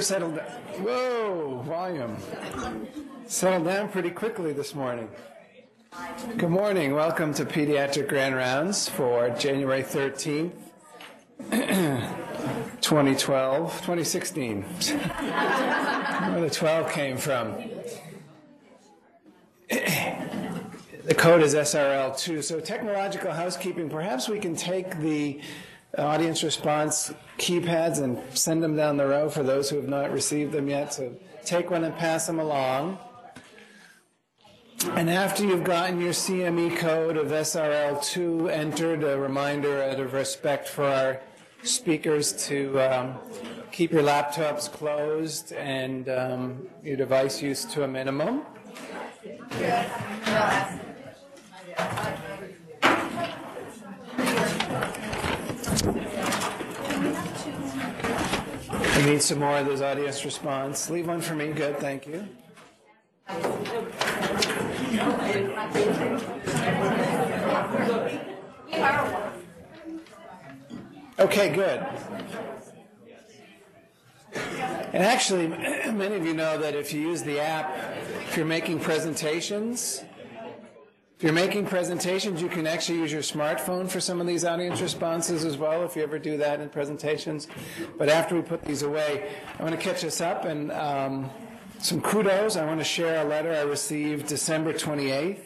Settled down. Whoa, volume. Settled down pretty quickly this morning. Good morning. Welcome to Pediatric Grand Rounds for January 13th, 2012, 2016. Where the 12 came from. The code is SRL2. So, technological housekeeping, perhaps we can take the audience response keypads and send them down the row for those who have not received them yet. So take one and pass them along. And after you've gotten your CME code of SRL2 entered, a reminder out of respect for our speakers to um, keep your laptops closed and um, your device use to a minimum. Need some more of those audience response. Leave one for me. Good, thank you. Okay, good. And actually, many of you know that if you use the app, if you're making presentations, if you're making presentations, you can actually use your smartphone for some of these audience responses as well, if you ever do that in presentations. But after we put these away, I want to catch us up and um, some kudos. I want to share a letter I received December 28th,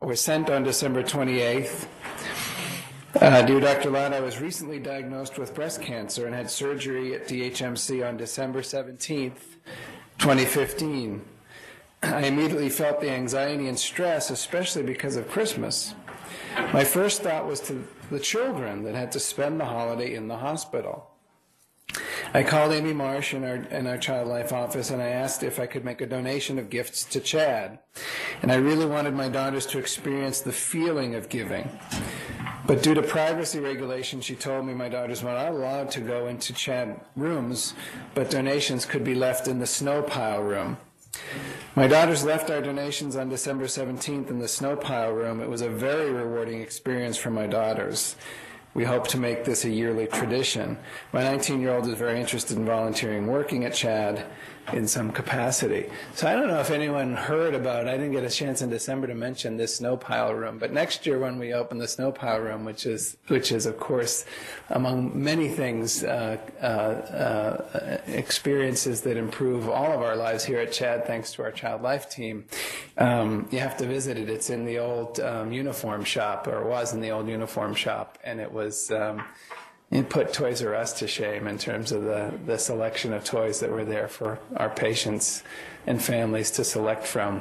or sent on December 28th. Uh, dear Dr. Loud, I was recently diagnosed with breast cancer and had surgery at DHMC on December 17th, 2015. I immediately felt the anxiety and stress, especially because of Christmas. My first thought was to the children that had to spend the holiday in the hospital. I called Amy Marsh in our, in our Child Life office and I asked if I could make a donation of gifts to CHaD. And I really wanted my daughters to experience the feeling of giving. But due to privacy regulations, she told me my daughters were not allowed to go into CHaD rooms, but donations could be left in the snow pile room. My daughters left our donations on December 17th in the snow pile room. It was a very rewarding experience for my daughters. We hope to make this a yearly tradition. My 19 year old is very interested in volunteering working at CHaD in some capacity. So I don't know if anyone heard about, I didn't get a chance in December to mention this snow pile room, but next year when we open the snow pile room, which is, which is of course among many things, uh, uh, uh, experiences that improve all of our lives here at CHaD thanks to our Child Life team, um, you have to visit it. It's in the old um, uniform shop, or was in the old uniform shop, and it was, um, it put Toys R Us to shame in terms of the, the selection of toys that were there for our patients and families to select from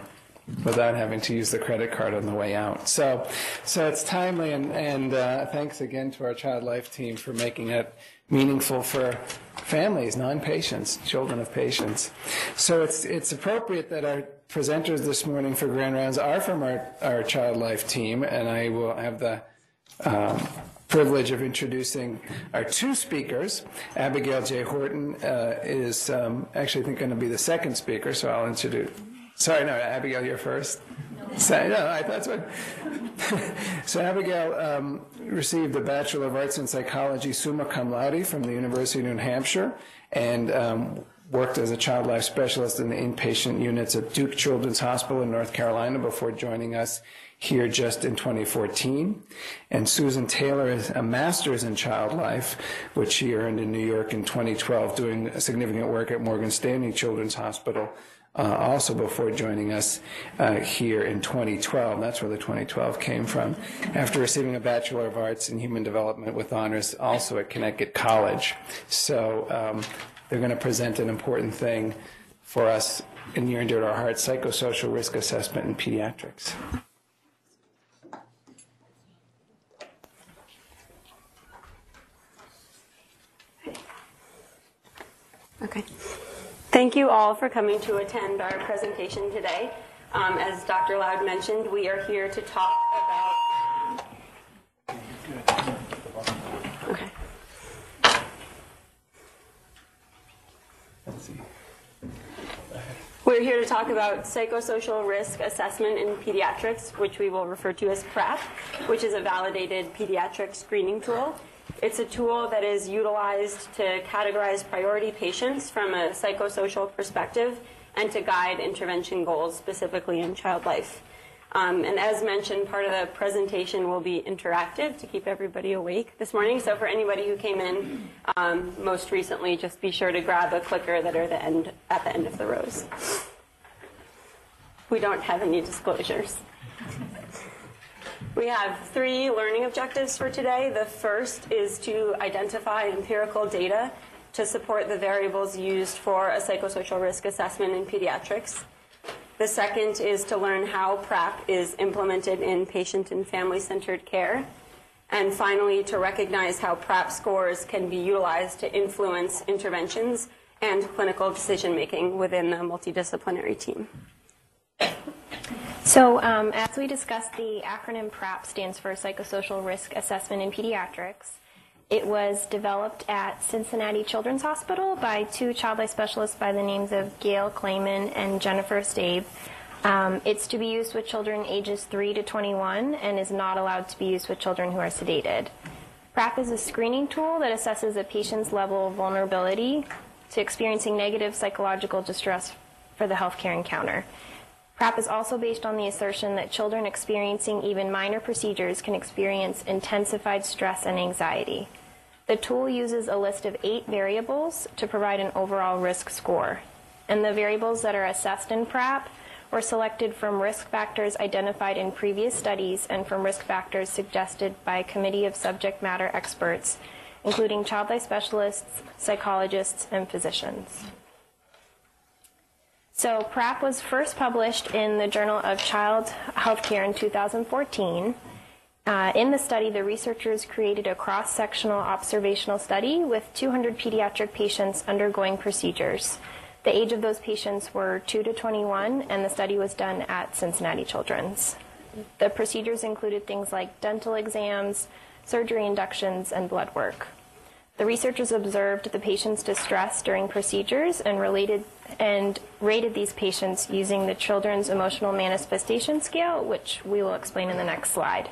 without having to use the credit card on the way out. So, so it's timely, and, and uh, thanks again to our Child Life team for making it meaningful for families, non-patients, children of patients. So it's it's appropriate that our presenters this morning for Grand Rounds are from our, our Child Life team, and I will have the um, privilege of introducing our two speakers. Abigail J. Horton uh, is um, actually, I think, going to be the second speaker, so I'll introduce. Sorry, no, Abigail, you're first. So, no, I, that's what. so Abigail um, received a Bachelor of Arts in Psychology summa cum laude from the University of New Hampshire, and um, worked as a child life specialist in the inpatient units at Duke Children's Hospital in North Carolina before joining us here just in 2014. And Susan Taylor is a master's in child life, which she earned in New York in 2012, doing significant work at Morgan Stanley Children's Hospital. Uh, also before joining us uh, here in 2012. That's where the 2012 came from. After receiving a Bachelor of Arts in Human Development with honors also at Connecticut College. So um, they're going to present an important thing for us in near and dear to our hearts, psychosocial risk assessment in pediatrics. Okay. Thank you all for coming to attend our presentation today. Um, as Dr. Loud mentioned, we are here to talk about. Okay. We're here to talk about psychosocial risk assessment in pediatrics, which we will refer to as PRAP, which is a validated pediatric screening tool. It's a tool that is utilized to categorize priority patients from a psychosocial perspective and to guide intervention goals specifically in child life. Um, and as mentioned, part of the presentation will be interactive to keep everybody awake this morning. So for anybody who came in um, most recently, just be sure to grab a clicker that are the end, at the end of the rows. We don't have any disclosures. We have three learning objectives for today. The first is to identify empirical data to support the variables used for a psychosocial risk assessment in pediatrics. The second is to learn how PRAP is implemented in patient and family centered care. And finally, to recognize how PRAP scores can be utilized to influence interventions and clinical decision making within the multidisciplinary team. So, um, as we discussed, the acronym PRAP stands for Psychosocial Risk Assessment in Pediatrics. It was developed at Cincinnati Children's Hospital by two child life specialists by the names of Gail Clayman and Jennifer Stabe. Um, it's to be used with children ages 3 to 21 and is not allowed to be used with children who are sedated. PRAP is a screening tool that assesses a patient's level of vulnerability to experiencing negative psychological distress for the healthcare encounter. PRAP is also based on the assertion that children experiencing even minor procedures can experience intensified stress and anxiety. The tool uses a list of eight variables to provide an overall risk score. And the variables that are assessed in PRAP were selected from risk factors identified in previous studies and from risk factors suggested by a committee of subject matter experts, including child life specialists, psychologists, and physicians. So PRAP was first published in the Journal of Child Healthcare in 2014. Uh, in the study, the researchers created a cross-sectional observational study with 200 pediatric patients undergoing procedures. The age of those patients were 2 to 21, and the study was done at Cincinnati Children's. The procedures included things like dental exams, surgery inductions, and blood work. The researchers observed the patient's distress during procedures and related and rated these patients using the Children's Emotional Manifestation Scale, which we will explain in the next slide.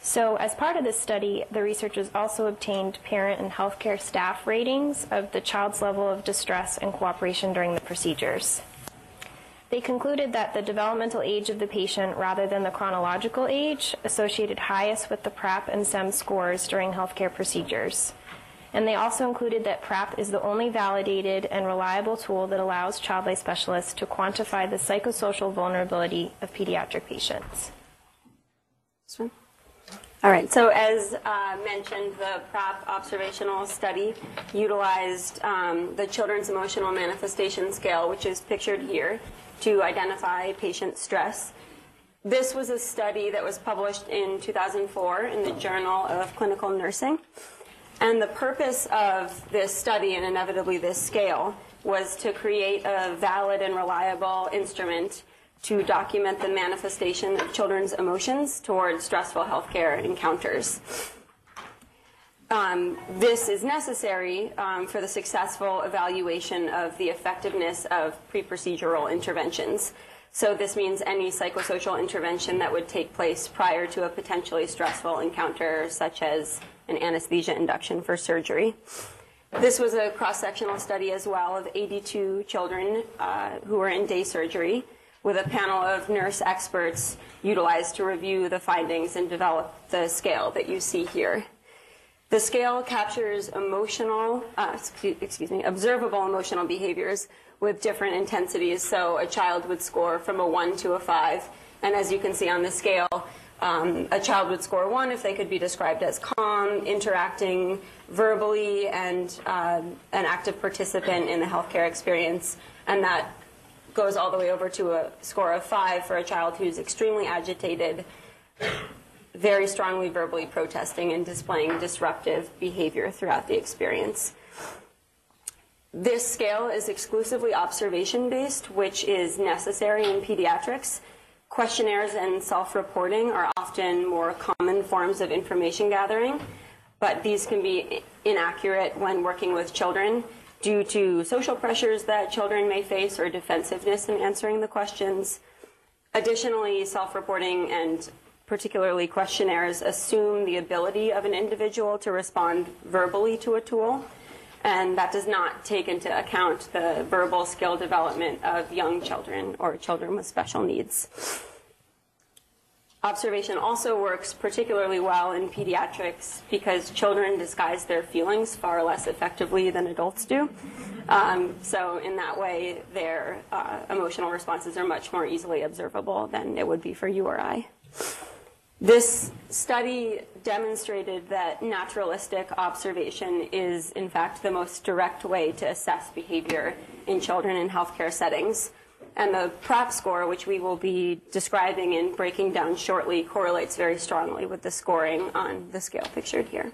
So, as part of this study, the researchers also obtained parent and healthcare staff ratings of the child's level of distress and cooperation during the procedures. They concluded that the developmental age of the patient rather than the chronological age associated highest with the PRAP and CEMS scores during healthcare procedures. And they also included that PRAP is the only validated and reliable tool that allows child life specialists to quantify the psychosocial vulnerability of pediatric patients. All right, so as uh, mentioned, the PRAP observational study utilized um, the Children's Emotional Manifestation Scale, which is pictured here, to identify patient stress. This was a study that was published in 2004 in the Journal of Clinical Nursing. And the purpose of this study, and inevitably this scale, was to create a valid and reliable instrument to document the manifestation of children's emotions towards stressful healthcare encounters. Um, this is necessary um, for the successful evaluation of the effectiveness of pre procedural interventions. So, this means any psychosocial intervention that would take place prior to a potentially stressful encounter, such as and anesthesia induction for surgery. This was a cross sectional study as well of 82 children uh, who were in day surgery with a panel of nurse experts utilized to review the findings and develop the scale that you see here. The scale captures emotional, uh, excuse me, observable emotional behaviors with different intensities. So a child would score from a 1 to a 5. And as you can see on the scale, um, a child would score one if they could be described as calm, interacting verbally, and uh, an active participant in the healthcare experience. And that goes all the way over to a score of five for a child who's extremely agitated, very strongly verbally protesting, and displaying disruptive behavior throughout the experience. This scale is exclusively observation based, which is necessary in pediatrics Questionnaires and self reporting are often more common forms of information gathering, but these can be inaccurate when working with children due to social pressures that children may face or defensiveness in answering the questions. Additionally, self reporting and particularly questionnaires, assume the ability of an individual to respond verbally to a tool, and that does not take into account the verbal skill development of young children or children with special needs. Observation also works particularly well in pediatrics because children disguise their feelings far less effectively than adults do. Um, so, in that way, their uh, emotional responses are much more easily observable than it would be for you or I. This study demonstrated that naturalistic observation is, in fact, the most direct way to assess behavior in children in healthcare settings. And the PRAP score, which we will be describing and breaking down shortly, correlates very strongly with the scoring on the scale pictured here.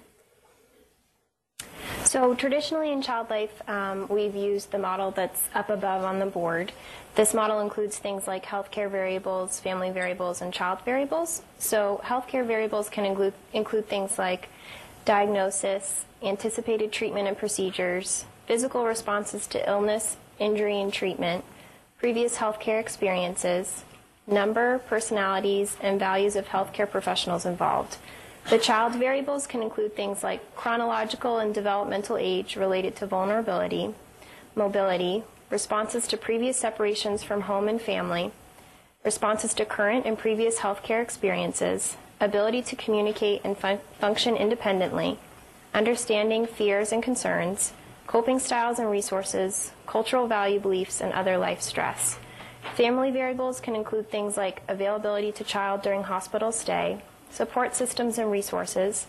So traditionally in child life, um, we've used the model that's up above on the board. This model includes things like healthcare variables, family variables, and child variables. So healthcare variables can include, include things like diagnosis, anticipated treatment and procedures, physical responses to illness, injury, and treatment, previous healthcare experiences, number, personalities, and values of healthcare professionals involved. The child variables can include things like chronological and developmental age related to vulnerability, mobility, responses to previous separations from home and family, responses to current and previous healthcare experiences, ability to communicate and fun- function independently, understanding fears and concerns, coping styles and resources, cultural value beliefs, and other life stress. Family variables can include things like availability to child during hospital stay, support systems and resources,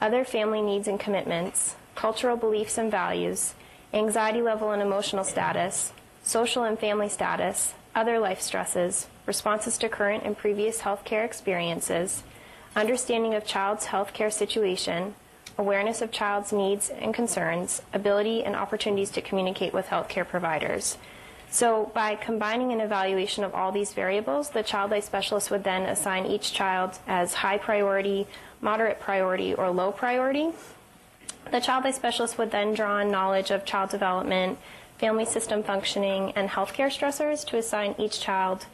other family needs and commitments, cultural beliefs and values, anxiety level and emotional status, social and family status, other life stresses, responses to current and previous healthcare experiences, understanding of child's healthcare situation, awareness of child's needs and concerns, ability and opportunities to communicate with healthcare providers. So, by combining an evaluation of all these variables, the child life specialist would then assign each child as high priority, moderate priority, or low priority. The child life specialist would then draw on knowledge of child development, family system functioning, and healthcare stressors to assign each child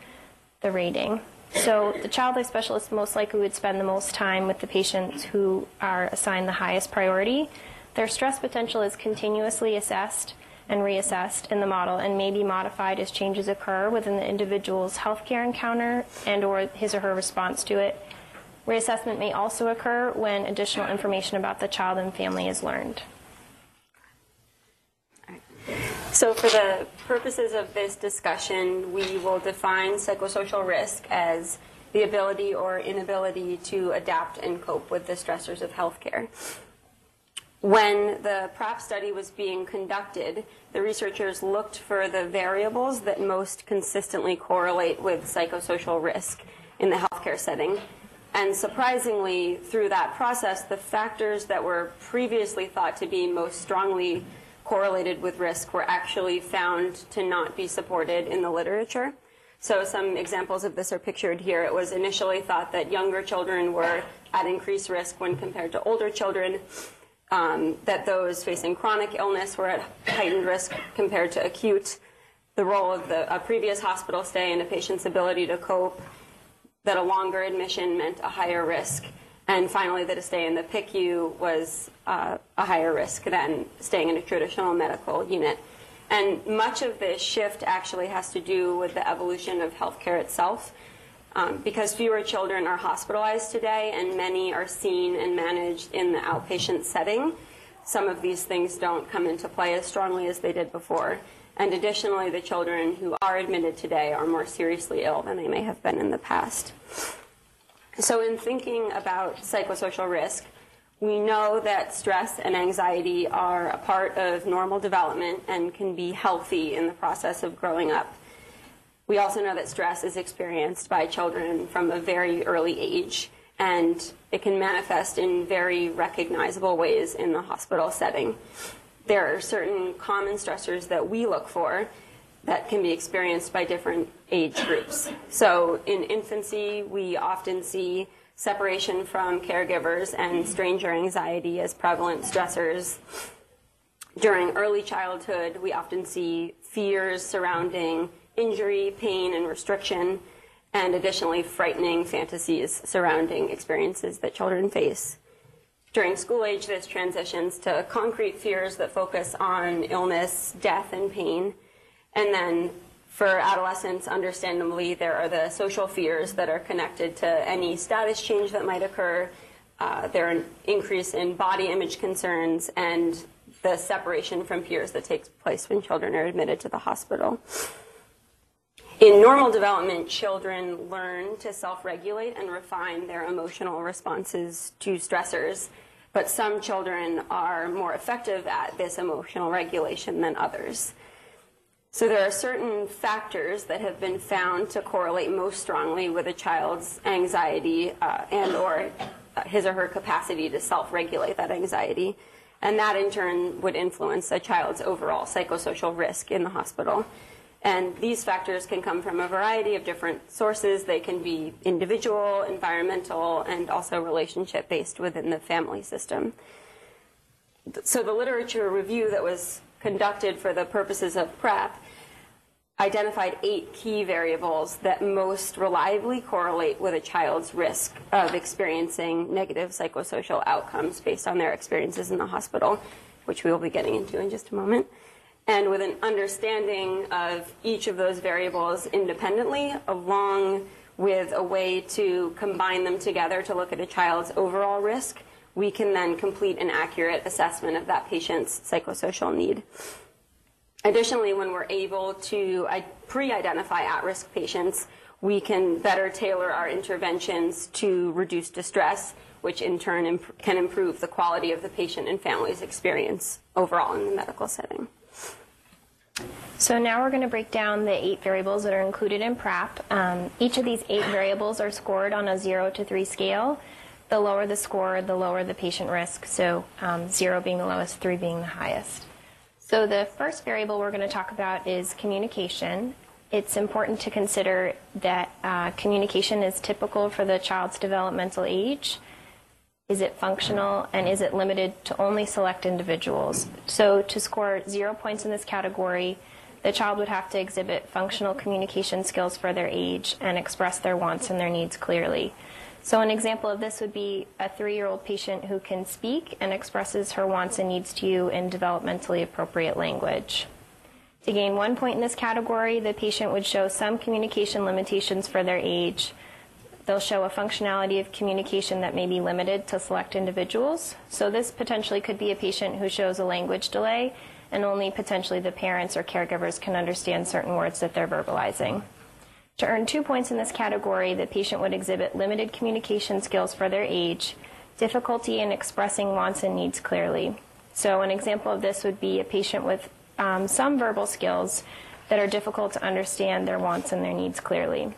the rating. So the child life specialist most likely would spend the most time with the patients who are assigned the highest priority. Their stress potential is continuously assessed and reassessed in the model and may be modified as changes occur within the individual's healthcare encounter and or his or her response to it. Reassessment may also occur when additional information about the child and family is learned. So, for the purposes of this discussion, we will define psychosocial risk as the ability or inability to adapt and cope with the stressors of healthcare. When the PRAP study was being conducted, the researchers looked for the variables that most consistently correlate with psychosocial risk in the healthcare setting. And surprisingly, through that process, the factors that were previously thought to be most strongly correlated with risk were actually found to not be supported in the literature. So some examples of this are pictured here. It was initially thought that younger children were at increased risk when compared to older children, um, that those facing chronic illness were at heightened risk compared to acute, the role of the, a previous hospital stay and a patient's ability to cope, that a longer admission meant a higher risk, and finally, that a stay in the PICU was uh, a higher risk than staying in a traditional medical unit. And much of this shift actually has to do with the evolution of healthcare itself. Um, because fewer children are hospitalized today and many are seen and managed in the outpatient setting, some of these things don't come into play as strongly as they did before. And additionally, the children who are admitted today are more seriously ill than they may have been in the past. So, in thinking about psychosocial risk, we know that stress and anxiety are a part of normal development and can be healthy in the process of growing up. We also know that stress is experienced by children from a very early age, and it can manifest in very recognizable ways in the hospital setting. There are certain common stressors that we look for that can be experienced by different age groups. So in infancy, we often see separation from caregivers and stranger anxiety as prevalent stressors. During early childhood, we often see fears surrounding injury, pain, and restriction. and additionally, frightening fantasies surrounding experiences that children face. During school age, this transitions to concrete fears that focus on illness, death, and pain. And then for adolescents, understandably, there are the social fears that are connected to any status change that might occur. Uh, there are an increase in body image concerns and the separation from peers that takes place when children are admitted to the hospital. In normal development, children learn to self regulate and refine their emotional responses to stressors, but some children are more effective at this emotional regulation than others. So there are certain factors that have been found to correlate most strongly with a child's anxiety uh, and or his or her capacity to self-regulate that anxiety. And that in turn would influence a child's overall psychosocial risk in the hospital. And these factors can come from a variety of different sources. They can be individual, environmental, and also relationship based within the family system. So the literature review that was conducted for the purposes of PRAP identified eight key variables that most reliably correlate with a child's risk of experiencing negative psychosocial outcomes based on their experiences in the hospital, which we will be getting into in just a moment. And with an understanding of each of those variables independently, along with a way to combine them together to look at a child's overall risk, we can then complete an accurate assessment of that patient's psychosocial need. Additionally, when we're able to uh, pre-identify at-risk patients, we can better tailor our interventions to reduce distress, which in turn imp- can improve the quality of the patient and family's experience overall in the medical setting. So now we're going to break down the eight variables that are included in PRAP. Um, each of these eight variables are scored on a 0 to 3 scale. The lower the score, the lower the patient risk, so um, 0 being the lowest, 3 being the highest. So the first variable we're going to talk about is communication. It's important to consider that uh, communication is typical for the child's developmental age. Is it functional and is it limited to only select individuals? So to score zero points in this category, the child would have to exhibit functional communication skills for their age and express their wants and their needs clearly. So, an example of this would be a three year old patient who can speak and expresses her wants and needs to you in developmentally appropriate language. To gain one point in this category, the patient would show some communication limitations for their age They'll show a functionality of communication that may be limited to select individuals. So this potentially could be a patient who shows a language delay and only potentially the parents or caregivers can understand certain words that they're verbalizing. To earn two points in this category, the patient would exhibit limited communication skills for their age, difficulty in expressing wants and needs clearly. So, an example of this would be a patient with um, some verbal skills that are difficult to understand their wants and their needs clearly.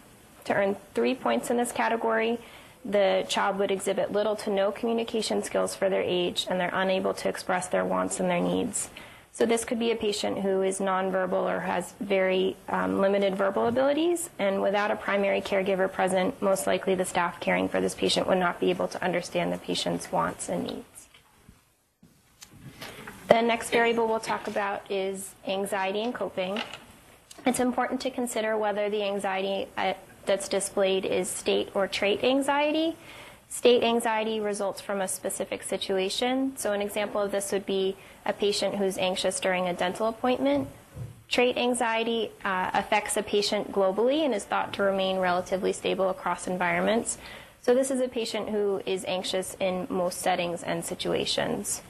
To earn three points in this category, the child would exhibit little to no communication skills for their age and they're unable to express their wants and their needs. So, this could be a patient who is nonverbal or has very um, limited verbal abilities, and without a primary caregiver present, most likely the staff caring for this patient would not be able to understand the patient's wants and needs. The next variable we'll talk about is anxiety and coping. It's important to consider whether the anxiety uh, that's displayed is state or trait anxiety. State anxiety results from a specific situation. So, an example of this would be a patient who's anxious during a dental appointment. Trait anxiety uh, affects a patient globally and is thought to remain relatively stable across environments. So, this is a patient who is anxious in most settings and situations.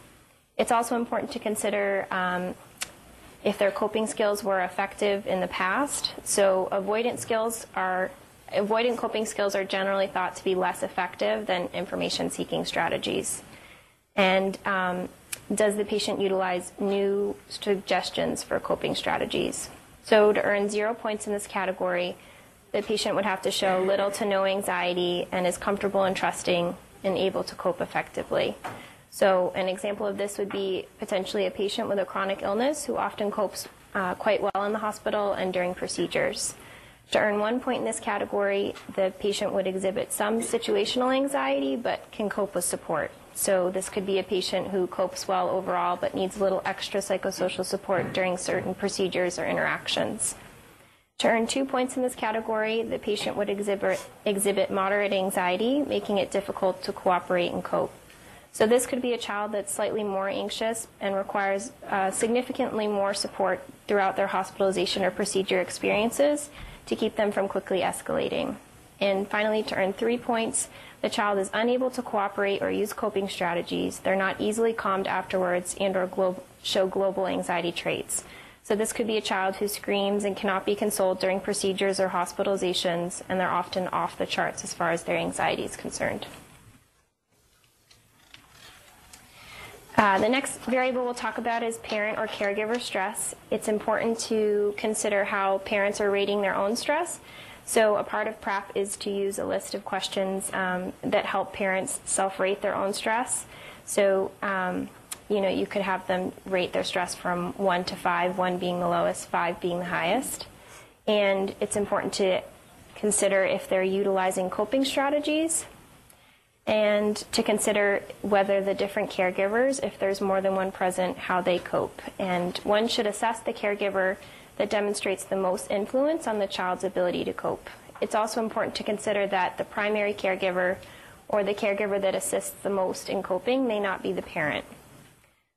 It's also important to consider um, if their coping skills were effective in the past. So, avoidance skills are avoidant coping skills are generally thought to be less effective than information seeking strategies. And um, does the patient utilize new suggestions for coping strategies? So, to earn zero points in this category, the patient would have to show little to no anxiety and is comfortable and trusting and able to cope effectively. So, an example of this would be potentially a patient with a chronic illness who often copes uh, quite well in the hospital and during procedures. To earn one point in this category, the patient would exhibit some situational anxiety but can cope with support. So, this could be a patient who copes well overall but needs a little extra psychosocial support during certain procedures or interactions. To earn two points in this category, the patient would exhibit, exhibit moderate anxiety, making it difficult to cooperate and cope. So this could be a child that's slightly more anxious and requires uh, significantly more support throughout their hospitalization or procedure experiences to keep them from quickly escalating. And finally, to earn three points, the child is unable to cooperate or use coping strategies. They're not easily calmed afterwards and or glo- show global anxiety traits. So this could be a child who screams and cannot be consoled during procedures or hospitalizations, and they're often off the charts as far as their anxiety is concerned. Uh, the next variable we'll talk about is parent or caregiver stress. It's important to consider how parents are rating their own stress. So, a part of PRAP is to use a list of questions um, that help parents self rate their own stress. So, um, you know, you could have them rate their stress from one to five, one being the lowest, five being the highest. And it's important to consider if they're utilizing coping strategies and to consider whether the different caregivers, if there's more than one present, how they cope. And one should assess the caregiver that demonstrates the most influence on the child's ability to cope. It's also important to consider that the primary caregiver or the caregiver that assists the most in coping may not be the parent.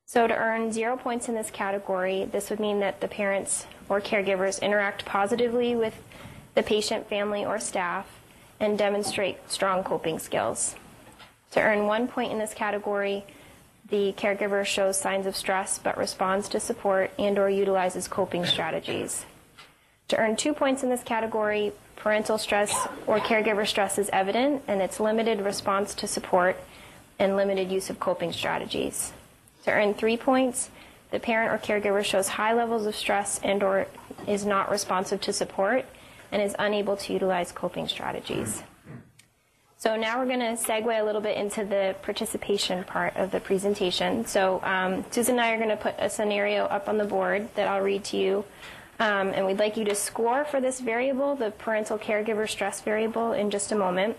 So, to earn zero points in this category, this would mean that the parents or caregivers interact positively with the patient, family, or staff and demonstrate strong coping skills. To earn one point in this category, the caregiver shows signs of stress but responds to support and or utilizes coping strategies. To earn two points in this category, parental stress or caregiver stress is evident and its limited response to support and limited use of coping strategies. To earn three points, the parent or caregiver shows high levels of stress and or is not responsive to support and is unable to utilize coping strategies. So now we're going to segue a little bit into the participation part of the presentation. So um, Susan and I are going to put a scenario up on the board that I'll read to you. Um, and we'd like you to score for this variable, the parental caregiver stress variable, in just a moment.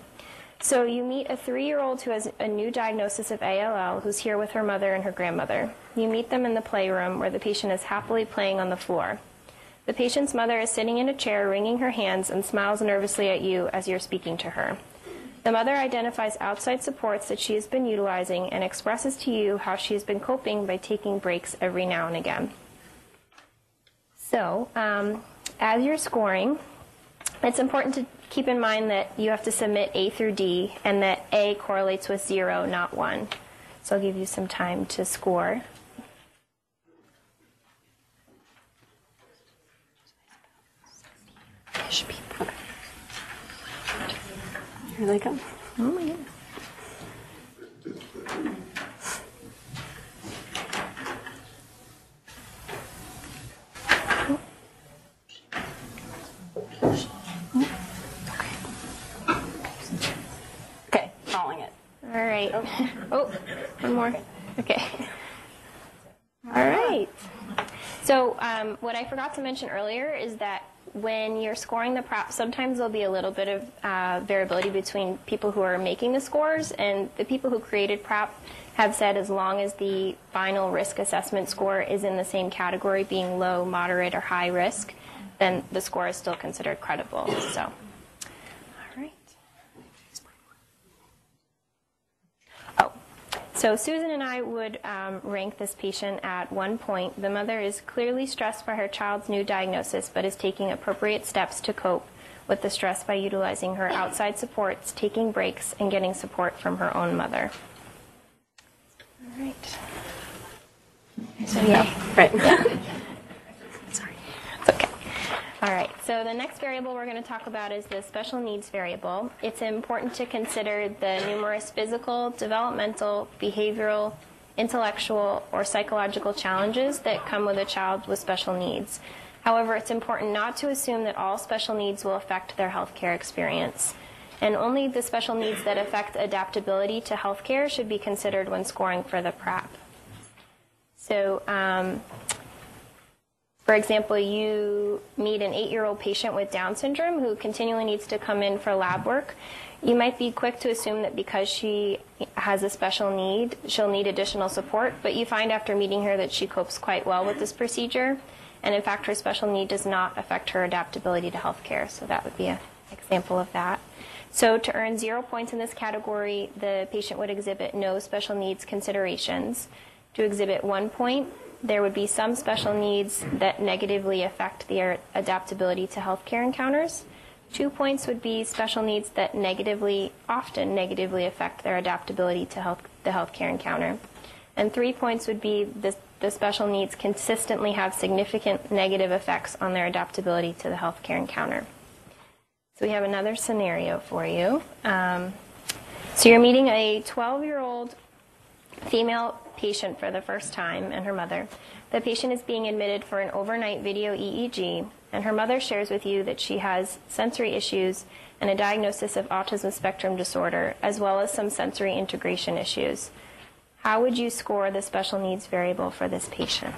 So you meet a three-year-old who has a new diagnosis of ALL who's here with her mother and her grandmother. You meet them in the playroom where the patient is happily playing on the floor. The patient's mother is sitting in a chair wringing her hands and smiles nervously at you as you're speaking to her. The mother identifies outside supports that she has been utilizing and expresses to you how she has been coping by taking breaks every now and again. So, um, as you're scoring, it's important to keep in mind that you have to submit A through D and that A correlates with 0, not 1. So I'll give you some time to score. Here they come. Oh my goodness. Okay, following it. All right. Oh, one more. Okay. All right. So, um, what I forgot to mention earlier is that when you're scoring the PRAP, sometimes there'll be a little bit of uh, variability between people who are making the scores and the people who created PRAP have said as long as the final risk assessment score is in the same category, being low, moderate, or high risk, then the score is still considered credible. So, all right. Oh, so Susan and I would um, rank this patient at one point. The mother is clearly stressed by her child's new diagnosis, but is taking appropriate steps to cope with the stress by utilizing her outside supports, taking breaks, and getting support from her own mother. All right. So, yeah. Right. Sorry. All right. So the next variable we're going to talk about is the special needs variable. It's important to consider the numerous physical, developmental, behavioral, intellectual, or psychological challenges that come with a child with special needs. However, it's important not to assume that all special needs will affect their healthcare experience. And only the special needs that affect adaptability to healthcare should be considered when scoring for the PRAP. So, um, for example, you meet an eight year old patient with Down syndrome who continually needs to come in for lab work. You might be quick to assume that because she has a special need, she'll need additional support, but you find after meeting her that she copes quite well with this procedure. And in fact, her special need does not affect her adaptability to healthcare. So that would be an example of that. So to earn zero points in this category, the patient would exhibit no special needs considerations. To exhibit one point, there would be some special needs that negatively affect their adaptability to healthcare encounters. Two points would be special needs that negatively, often negatively affect their adaptability to health, the healthcare encounter. And three points would be the, the special needs consistently have significant negative effects on their adaptability to the healthcare encounter. So we have another scenario for you. Um, so you're meeting a 12 year old female patient for the first time and her mother. The patient is being admitted for an overnight video EEG, and her mother shares with you that she has sensory issues and a diagnosis of autism spectrum disorder, as well as some sensory integration issues. How would you score the special needs variable for this patient?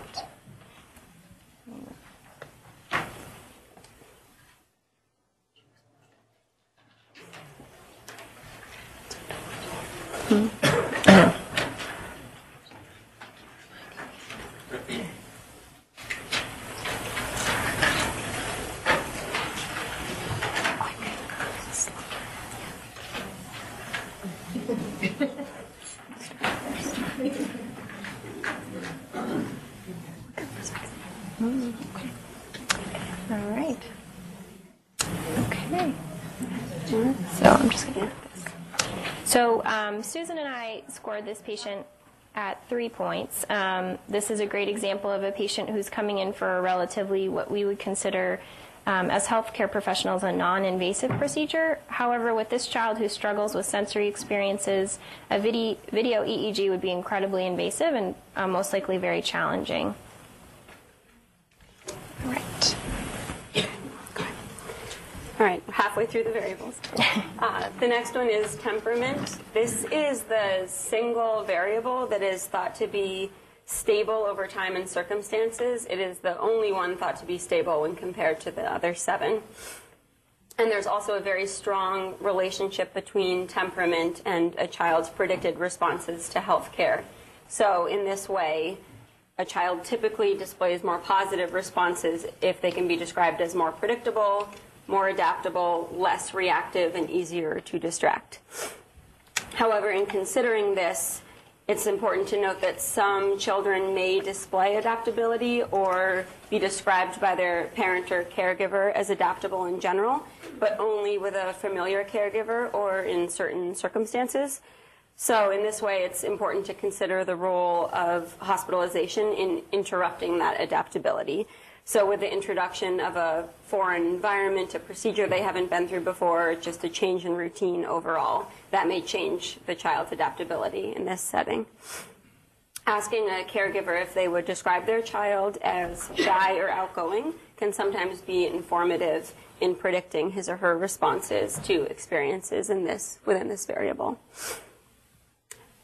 All right. Okay. So I'm just going to this. So um, Susan and I scored this patient at three points. Um, this is a great example of a patient who's coming in for a relatively what we would consider um, as healthcare professionals a non-invasive procedure. However, with this child who struggles with sensory experiences, a video, video EEG would be incredibly invasive and uh, most likely very challenging. All right. All right, halfway through the variables. Uh, the next one is temperament. This is the single variable that is thought to be stable over time and circumstances. It is the only one thought to be stable when compared to the other seven. And there's also a very strong relationship between temperament and a child's predicted responses to health care. So, in this way, a child typically displays more positive responses if they can be described as more predictable, more adaptable, less reactive, and easier to distract. However, in considering this, it's important to note that some children may display adaptability or be described by their parent or caregiver as adaptable in general, but only with a familiar caregiver or in certain circumstances. So, in this way, it's important to consider the role of hospitalization in interrupting that adaptability. So, with the introduction of a foreign environment, a procedure they haven't been through before, just a change in routine overall, that may change the child's adaptability in this setting. Asking a caregiver if they would describe their child as shy or outgoing can sometimes be informative in predicting his or her responses to experiences in this within this variable.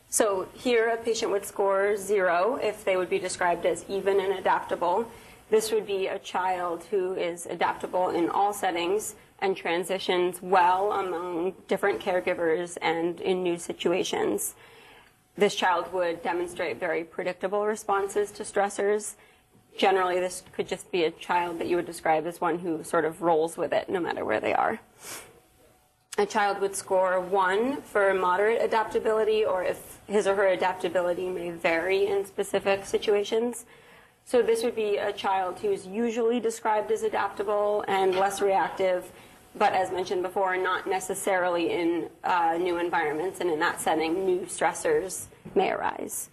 So here a patient would score zero if they would be described as even and adaptable. This would be a child who is adaptable in all settings and transitions well among different caregivers and in new situations. This child would demonstrate very predictable responses to stressors. Generally, this could just be a child that you would describe as one who sort of rolls with it no matter where they are a child would score one for moderate adaptability or if his or her adaptability may vary in specific situations. So this would be a child who's usually described as adaptable and less reactive, but as mentioned before, not necessarily in uh, new environments, and in that setting, new stressors may arise.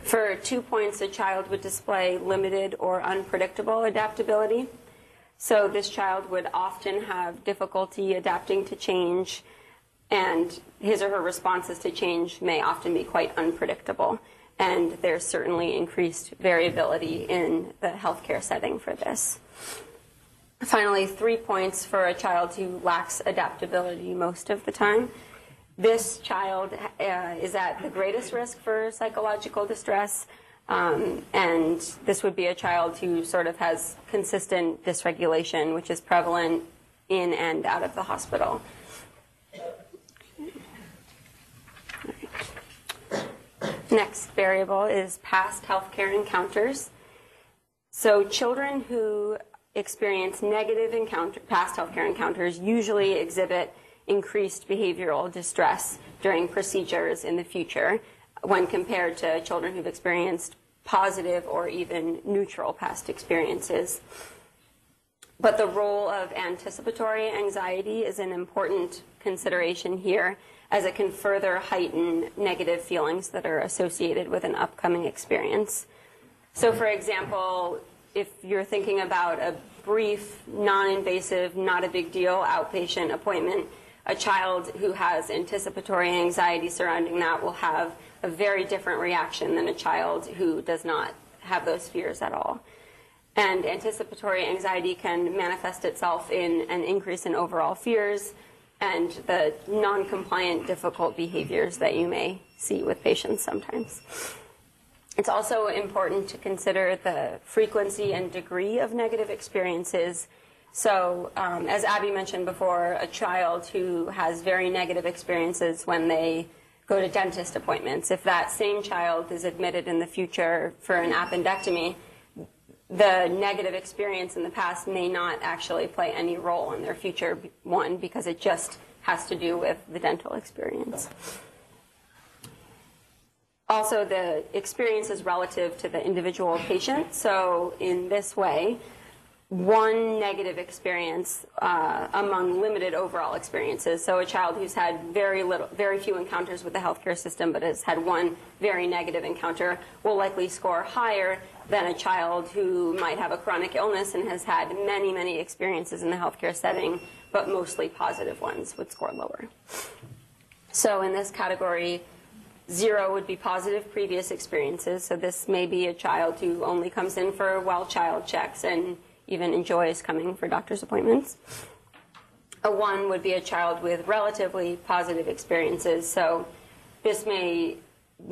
For two points, a child would display limited or unpredictable adaptability. So this child would often have difficulty adapting to change, and his or her responses to change may often be quite unpredictable. And there's certainly increased variability in the healthcare setting for this. Finally, three points for a child who lacks adaptability most of the time. This child uh, is at the greatest risk for psychological distress um, and this would be a child who sort of has consistent dysregulation, which is prevalent in and out of the hospital. Next variable is past healthcare encounters. So children who experience negative encounter, past healthcare encounters usually exhibit increased behavioral distress during procedures in the future when compared to children who've experienced positive or even neutral past experiences. But the role of anticipatory anxiety is an important consideration here as it can further heighten negative feelings that are associated with an upcoming experience. So, for example, if you're thinking about a brief, non invasive, not a big deal outpatient appointment, a child who has anticipatory anxiety surrounding that will have a very different reaction than a child who does not have those fears at all. And anticipatory anxiety can manifest itself in an increase in overall fears and the non compliant, difficult behaviors that you may see with patients sometimes. It's also important to consider the frequency and degree of negative experiences. So, um, as Abby mentioned before, a child who has very negative experiences when they go to dentist appointments, if that same child is admitted in the future for an appendectomy, the negative experience in the past may not actually play any role in their future one because it just has to do with the dental experience. Also, the experience is relative to the individual patient. So, in this way, one negative experience uh, among limited overall experiences. So, a child who's had very little, very few encounters with the healthcare system, but has had one very negative encounter, will likely score higher than a child who might have a chronic illness and has had many, many experiences in the healthcare setting, but mostly positive ones would score lower. So, in this category, Zero would be positive previous experiences. So this may be a child who only comes in for well child checks and even enjoys coming for doctor's appointments. A one would be a child with relatively positive experiences. So this may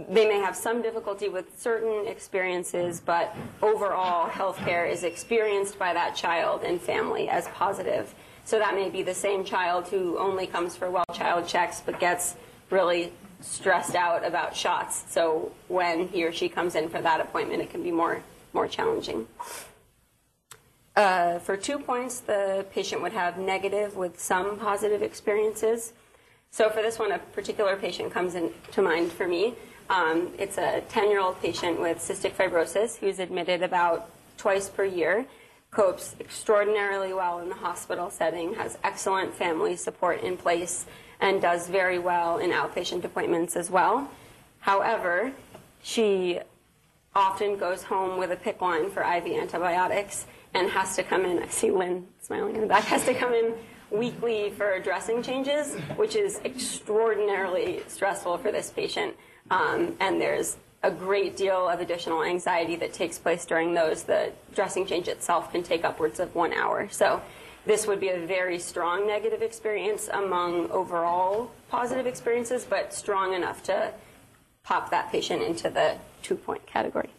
they may have some difficulty with certain experiences, but overall healthcare is experienced by that child and family as positive. So that may be the same child who only comes for well child checks but gets really stressed out about shots. So when he or she comes in for that appointment, it can be more more challenging. Uh, for two points, the patient would have negative with some positive experiences. So for this one, a particular patient comes in to mind for me. Um, it's a 10-year-old patient with cystic fibrosis who's admitted about twice per year, copes extraordinarily well in the hospital setting, has excellent family support in place, and does very well in outpatient appointments as well. However, she often goes home with a PICC line for IV antibiotics and has to come in. I see Lynn smiling in the back. Has to come in weekly for dressing changes, which is extraordinarily stressful for this patient. Um, and there's a great deal of additional anxiety that takes place during those. The dressing change itself can take upwards of one hour. So this would be a very strong negative experience among overall positive experiences, but strong enough to pop that patient into the two point category.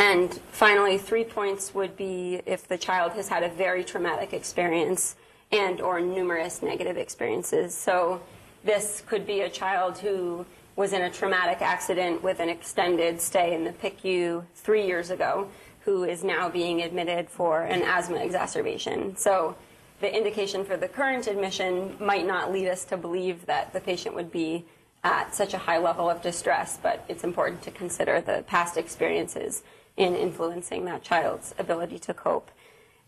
And finally, three points would be if the child has had a very traumatic experience and or numerous negative experiences. So this could be a child who was in a traumatic accident with an extended stay in the PICU three years ago who is now being admitted for an asthma exacerbation. So the indication for the current admission might not lead us to believe that the patient would be at such a high level of distress, but it's important to consider the past experiences in influencing that child's ability to cope.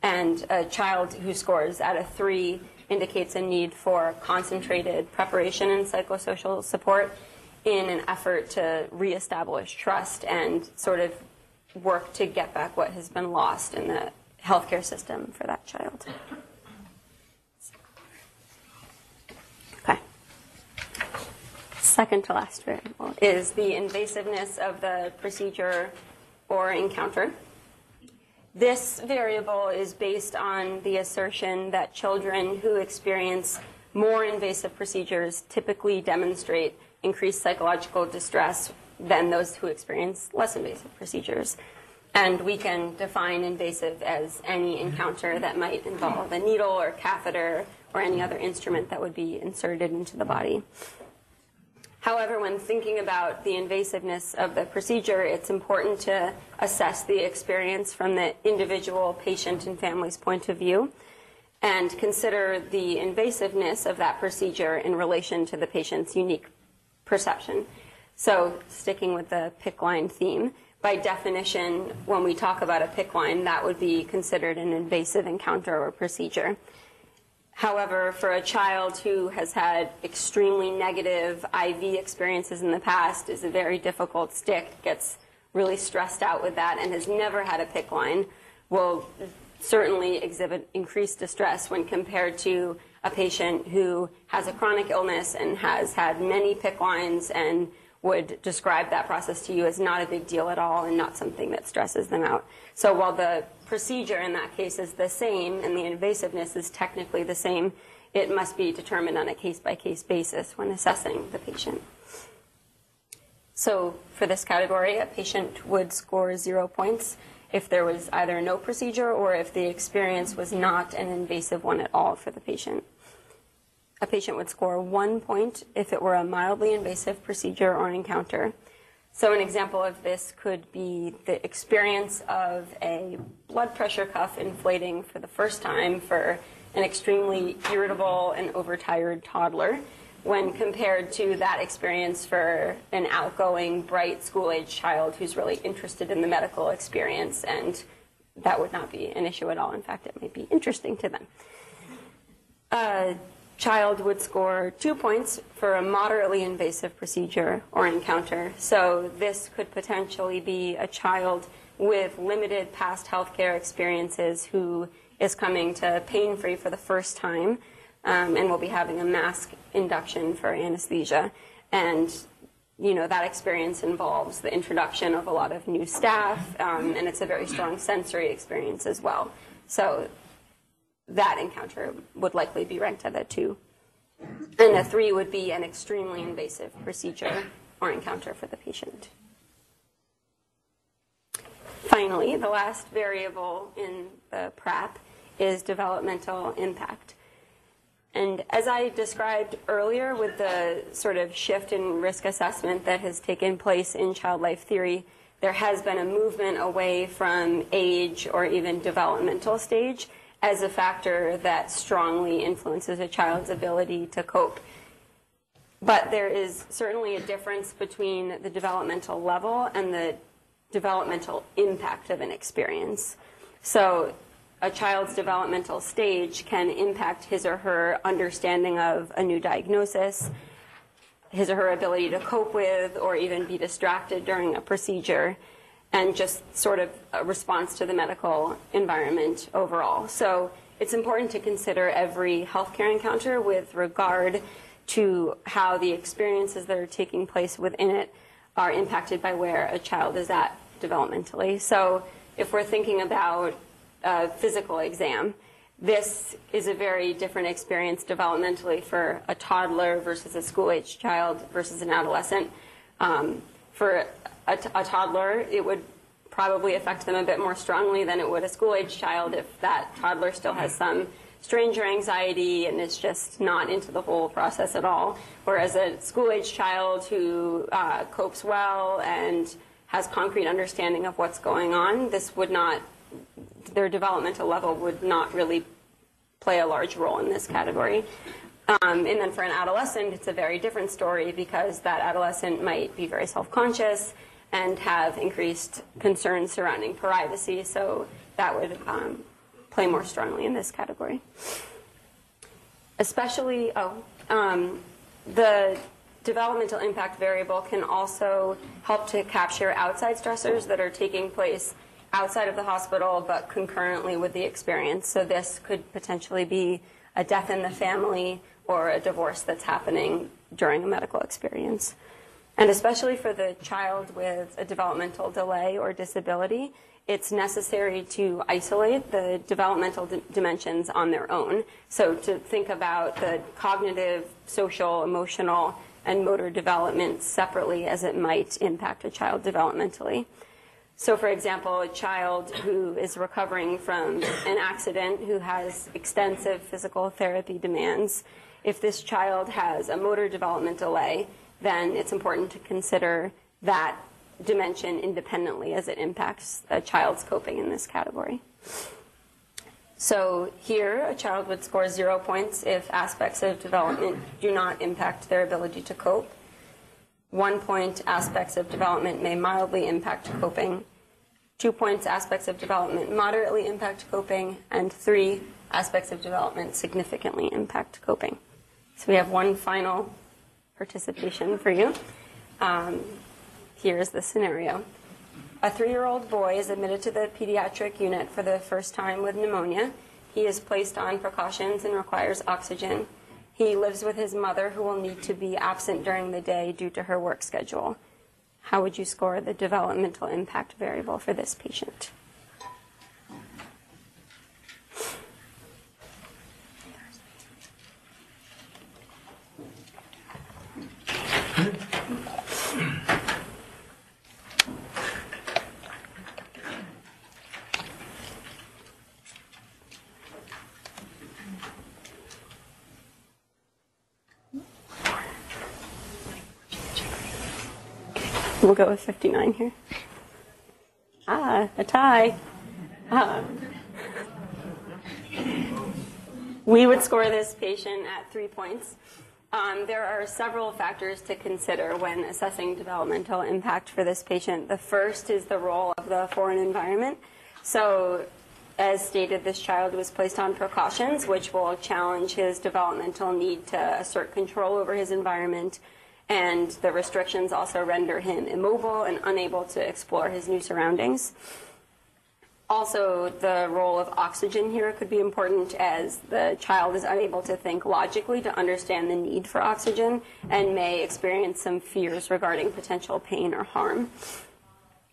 And a child who scores at a three indicates a need for concentrated preparation and psychosocial support in an effort to reestablish trust and sort of work to get back what has been lost in the healthcare system for that child. Okay. Second to last variable is the invasiveness of the procedure or encounter. This variable is based on the assertion that children who experience more invasive procedures typically demonstrate increased psychological distress than those who experience less invasive procedures. And we can define invasive as any encounter that might involve a needle or catheter or any other instrument that would be inserted into the body. However, when thinking about the invasiveness of the procedure, it's important to assess the experience from the individual patient and family's point of view and consider the invasiveness of that procedure in relation to the patient's unique perception. So, sticking with the PICC line theme, by definition, when we talk about a PICC line, that would be considered an invasive encounter or procedure. However, for a child who has had extremely negative IV experiences in the past, is a very difficult stick, gets really stressed out with that, and has never had a PICC line, will certainly exhibit increased distress when compared to a patient who has a chronic illness and has had many PICC lines and would describe that process to you as not a big deal at all and not something that stresses them out. So while the procedure in that case is the same and the invasiveness is technically the same, it must be determined on a case by case basis when assessing the patient. So for this category, a patient would score zero points if there was either no procedure or if the experience was not an invasive one at all for the patient a patient would score one point if it were a mildly invasive procedure or an encounter. So, an example of this could be the experience of a blood pressure cuff inflating for the first time for an extremely irritable and overtired toddler, when compared to that experience for an outgoing, bright school age child who's really interested in the medical experience. And that would not be an issue at all. In fact, it might be interesting to them. A child would score two points for a moderately invasive procedure or encounter. So this could potentially be a child with limited past healthcare experiences who is coming to pain free for the first time um, and will be having a mask induction for anesthesia. And you know that experience involves the introduction of a lot of new staff, um, and it's a very strong sensory experience as well. So that encounter would likely be ranked at a two. And a three would be an extremely invasive procedure or encounter for the patient. Finally, the last variable in the PRAP is developmental impact. And as I described earlier with the sort of shift in risk assessment that has taken place in child life theory, there has been a movement away from age or even developmental stage as a factor that strongly influences a child's ability to cope. But there is certainly a difference between the developmental level and the developmental impact of an experience. So, a child's developmental stage can impact his or her understanding of a new diagnosis, his or her ability to cope with, or even be distracted during a procedure and just sort of a response to the medical environment overall. So it's important to consider every healthcare encounter with regard to how the experiences that are taking place within it are impacted by where a child is at developmentally. So if we're thinking about a physical exam, this is a very different experience developmentally for a toddler versus a school age child versus an adolescent. Um, for a toddler, it would probably affect them a bit more strongly than it would a school age child if that toddler still has some stranger anxiety and is just not into the whole process at all. Whereas a school age child who uh, copes well and has concrete understanding of what's going on, this would not, their developmental level would not really play a large role in this category. Um, and then for an adolescent, it's a very different story because that adolescent might be very self conscious and have increased concerns surrounding privacy. So that would um, play more strongly in this category. Especially, oh, um, the developmental impact variable can also help to capture outside stressors that are taking place outside of the hospital but concurrently with the experience. So this could potentially be a death in the family or a divorce that's happening during a medical experience. And especially for the child with a developmental delay or disability, it's necessary to isolate the developmental d- dimensions on their own. So to think about the cognitive, social, emotional, and motor development separately as it might impact a child developmentally. So, for example, a child who is recovering from an accident who has extensive physical therapy demands if this child has a motor development delay, then it's important to consider that dimension independently as it impacts a child's coping in this category. So here, a child would score zero points if aspects of development do not impact their ability to cope. One point, aspects of development may mildly impact coping. Two points, aspects of development moderately impact coping. And three, aspects of development significantly impact coping. So we have one final participation for you. Um, here's the scenario. A three year old boy is admitted to the pediatric unit for the first time with pneumonia. He is placed on precautions and requires oxygen. He lives with his mother, who will need to be absent during the day due to her work schedule. How would you score the developmental impact variable for this patient? Go with 59 here. Ah, a tie. Uh, we would score this patient at three points. Um, there are several factors to consider when assessing developmental impact for this patient. The first is the role of the foreign environment. So, as stated, this child was placed on precautions, which will challenge his developmental need to assert control over his environment and the restrictions also render him immobile and unable to explore his new surroundings. Also, the role of oxygen here could be important as the child is unable to think logically to understand the need for oxygen and may experience some fears regarding potential pain or harm.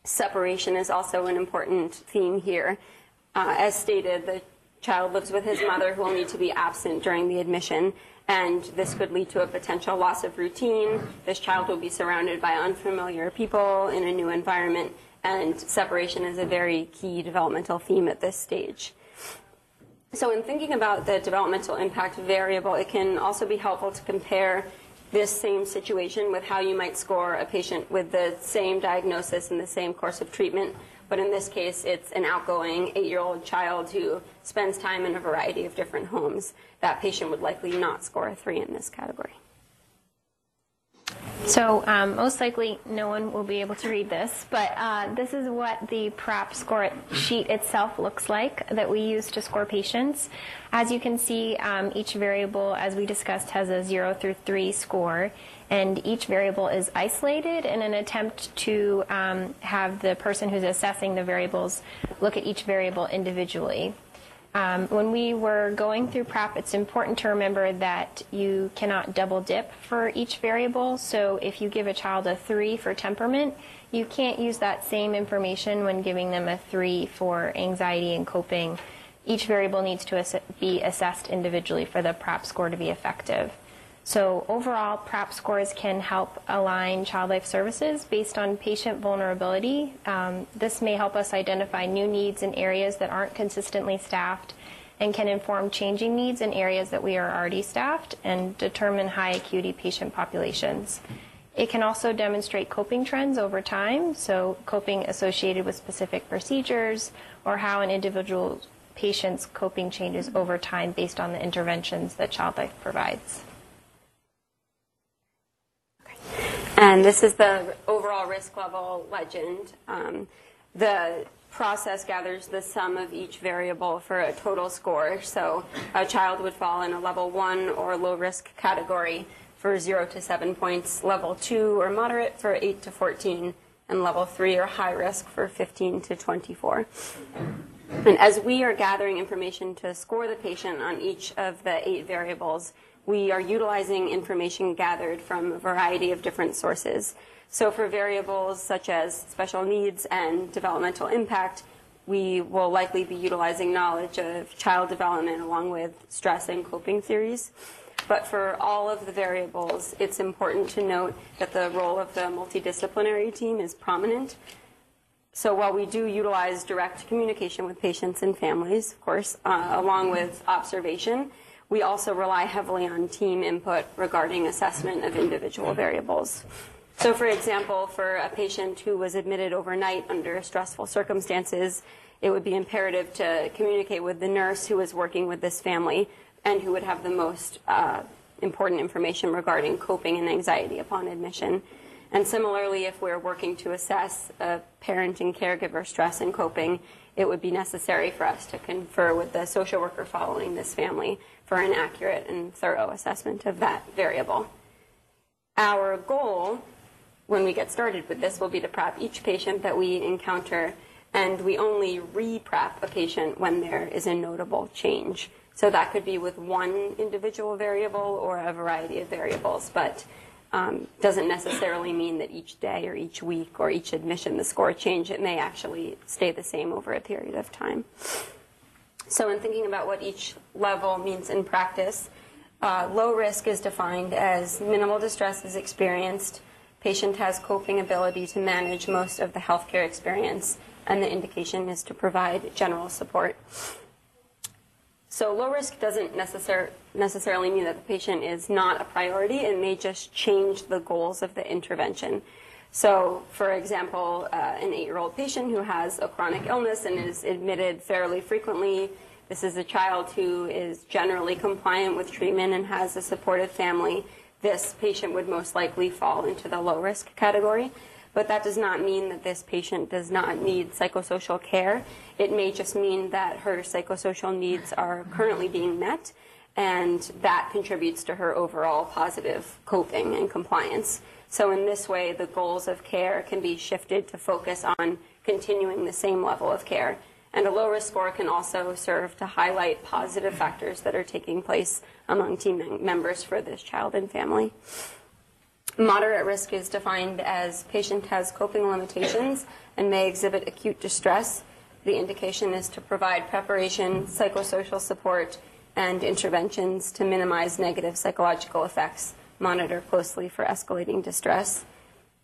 Separation is also an important theme here. Uh, as stated, the child lives with his mother who will need to be absent during the admission and this could lead to a potential loss of routine. This child will be surrounded by unfamiliar people in a new environment, and separation is a very key developmental theme at this stage. So, in thinking about the developmental impact variable, it can also be helpful to compare this same situation with how you might score a patient with the same diagnosis and the same course of treatment but in this case, it's an outgoing eight year old child who spends time in a variety of different homes. That patient would likely not score a three in this category. So, um, most likely no one will be able to read this, but uh, this is what the PRAP score sheet itself looks like that we use to score patients. As you can see, um, each variable, as we discussed, has a 0 through 3 score and each variable is isolated in an attempt to um, have the person who's assessing the variables look at each variable individually. Um, when we were going through PRAP, it's important to remember that you cannot double dip for each variable. So if you give a child a three for temperament, you can't use that same information when giving them a three for anxiety and coping. Each variable needs to be assessed individually for the PRAP score to be effective. So overall, PRAP scores can help align child life services based on patient vulnerability. Um, this may help us identify new needs in areas that aren't consistently staffed and can inform changing needs in areas that we are already staffed and determine high acuity patient populations. It can also demonstrate coping trends over time, so coping associated with specific procedures or how an individual patient's coping changes over time based on the interventions that Child Life provides. And this is the overall risk level legend. Um, the process gathers the sum of each variable for a total score. So a child would fall in a level one or low risk category for zero to seven points, level two or moderate for eight to 14, and level three or high risk for 15 to 24. And as we are gathering information to score the patient on each of the eight variables, we are utilizing information gathered from a variety of different sources. So for variables such as special needs and developmental impact, we will likely be utilizing knowledge of child development along with stress and coping theories. But for all of the variables, it's important to note that the role of the multidisciplinary team is prominent. So while we do utilize direct communication with patients and families, of course, uh, along with observation, we also rely heavily on team input regarding assessment of individual variables. So, for example, for a patient who was admitted overnight under stressful circumstances, it would be imperative to communicate with the nurse who was working with this family and who would have the most uh, important information regarding coping and anxiety upon admission. And similarly, if we're working to assess a parent and caregiver stress and coping, it would be necessary for us to confer with the social worker following this family for an accurate and thorough assessment of that variable. Our goal when we get started with this will be to PRAP each patient that we encounter, and we only re-PRAP a patient when there is a notable change. So that could be with one individual variable or a variety of variables, but um, doesn't necessarily mean that each day or each week or each admission the score change. It may actually stay the same over a period of time. So, in thinking about what each level means in practice, uh, low risk is defined as minimal distress is experienced, patient has coping ability to manage most of the healthcare experience, and the indication is to provide general support. So low risk doesn't necessar- necessarily mean that the patient is not a priority. It may just change the goals of the intervention. So, for example, uh, an eight-year-old patient who has a chronic illness and is admitted fairly frequently. This is a child who is generally compliant with treatment and has a supportive family. This patient would most likely fall into the low risk category but that does not mean that this patient does not need psychosocial care. It may just mean that her psychosocial needs are currently being met, and that contributes to her overall positive coping and compliance. So, in this way, the goals of care can be shifted to focus on continuing the same level of care. And a low risk score can also serve to highlight positive factors that are taking place among team members for this child and family. Moderate risk is defined as patient has coping limitations and may exhibit acute distress. The indication is to provide preparation, psychosocial support, and interventions to minimize negative psychological effects. Monitor closely for escalating distress.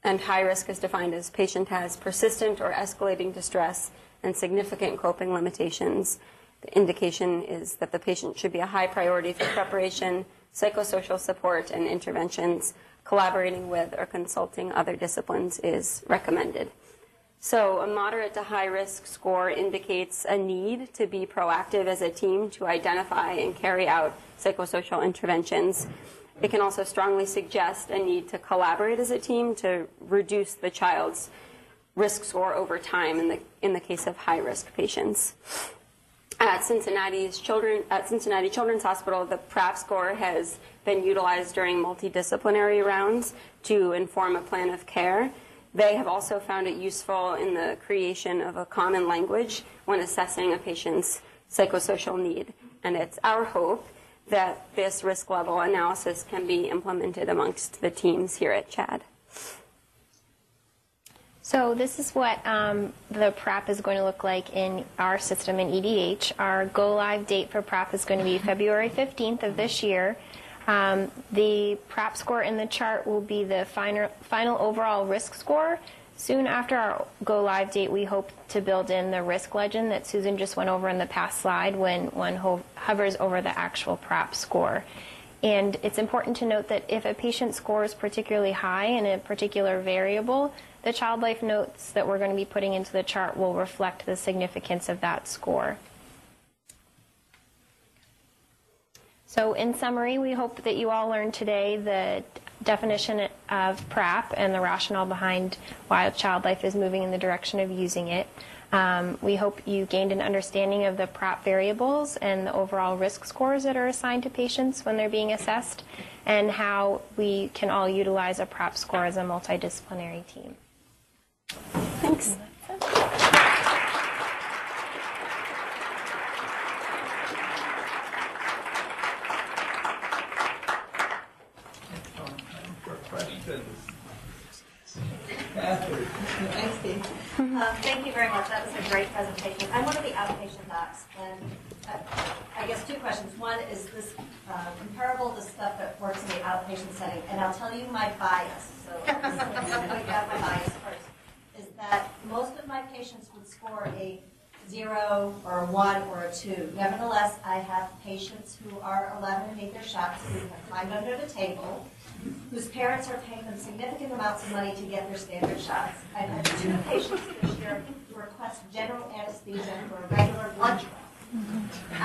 And high risk is defined as patient has persistent or escalating distress and significant coping limitations. The indication is that the patient should be a high priority for preparation, psychosocial support, and interventions collaborating with or consulting other disciplines is recommended. So, a moderate to high risk score indicates a need to be proactive as a team to identify and carry out psychosocial interventions. It can also strongly suggest a need to collaborate as a team to reduce the child's risk score over time in the, in the case of high risk patients. At Cincinnati's children, at Cincinnati Children's Hospital, the PRAP score has been utilized during multidisciplinary rounds to inform a plan of care. They have also found it useful in the creation of a common language when assessing a patient's psychosocial need. And it's our hope that this risk level analysis can be implemented amongst the teams here at CHaD. So this is what um, the PRAP is going to look like in our system in EDH. Our go live date for PRAP is going to be February 15th of this year. Um, the PRAP score in the chart will be the final, final overall risk score. Soon after our go live date, we hope to build in the risk legend that Susan just went over in the past slide when one ho- hovers over the actual PRAP score. And it's important to note that if a patient scores particularly high in a particular variable, the child life notes that we're going to be putting into the chart will reflect the significance of that score. So, in summary, we hope that you all learned today the definition of PRAP and the rationale behind why child life is moving in the direction of using it. Um, we hope you gained an understanding of the PRAP variables and the overall risk scores that are assigned to patients when they're being assessed, and how we can all utilize a PRAP score as a multidisciplinary team. Thanks. Thanks, Uh, Thank you very much. That was a great presentation. I'm one of the outpatient docs, and uh, I guess two questions. One, is this uh, comparable to stuff that works in the outpatient setting? And I'll tell you my bias, so going to my bias first, is that most of my patients would score a zero or a one or a two. Nevertheless, I have patients who are 11 and need their shots who have climbed under the table, whose parents are paying them significant amounts of money to get their standard shots. I've had two patients this year who request general anesthesia for a regular blood draw.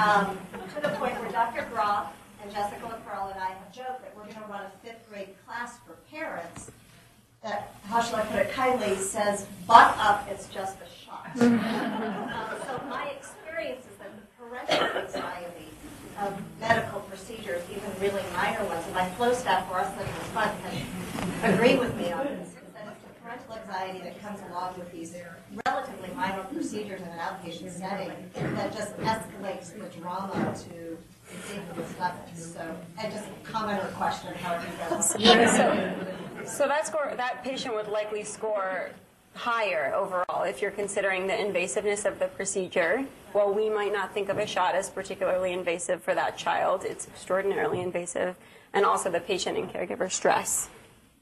Um, to the point where Dr. Groff and Jessica LaPearl and I have joked that we're going to run a fifth grade class for parents that, how shall I put it kindly, says, butt up, it's just a shot. Uh, So my experience is that the parental anxiety of medical procedures, even really minor ones, and my flow staff for us that was fun can agree with me on this, is that it's the parental anxiety that comes along with these relatively minor procedures in an outpatient setting that just escalates the drama to ridiculous levels. So, and just comment or question, how do you guys? So, so that score, that patient would likely score higher overall if you're considering the invasiveness of the procedure. While we might not think of a shot as particularly invasive for that child, it's extraordinarily invasive, and also the patient and caregiver stress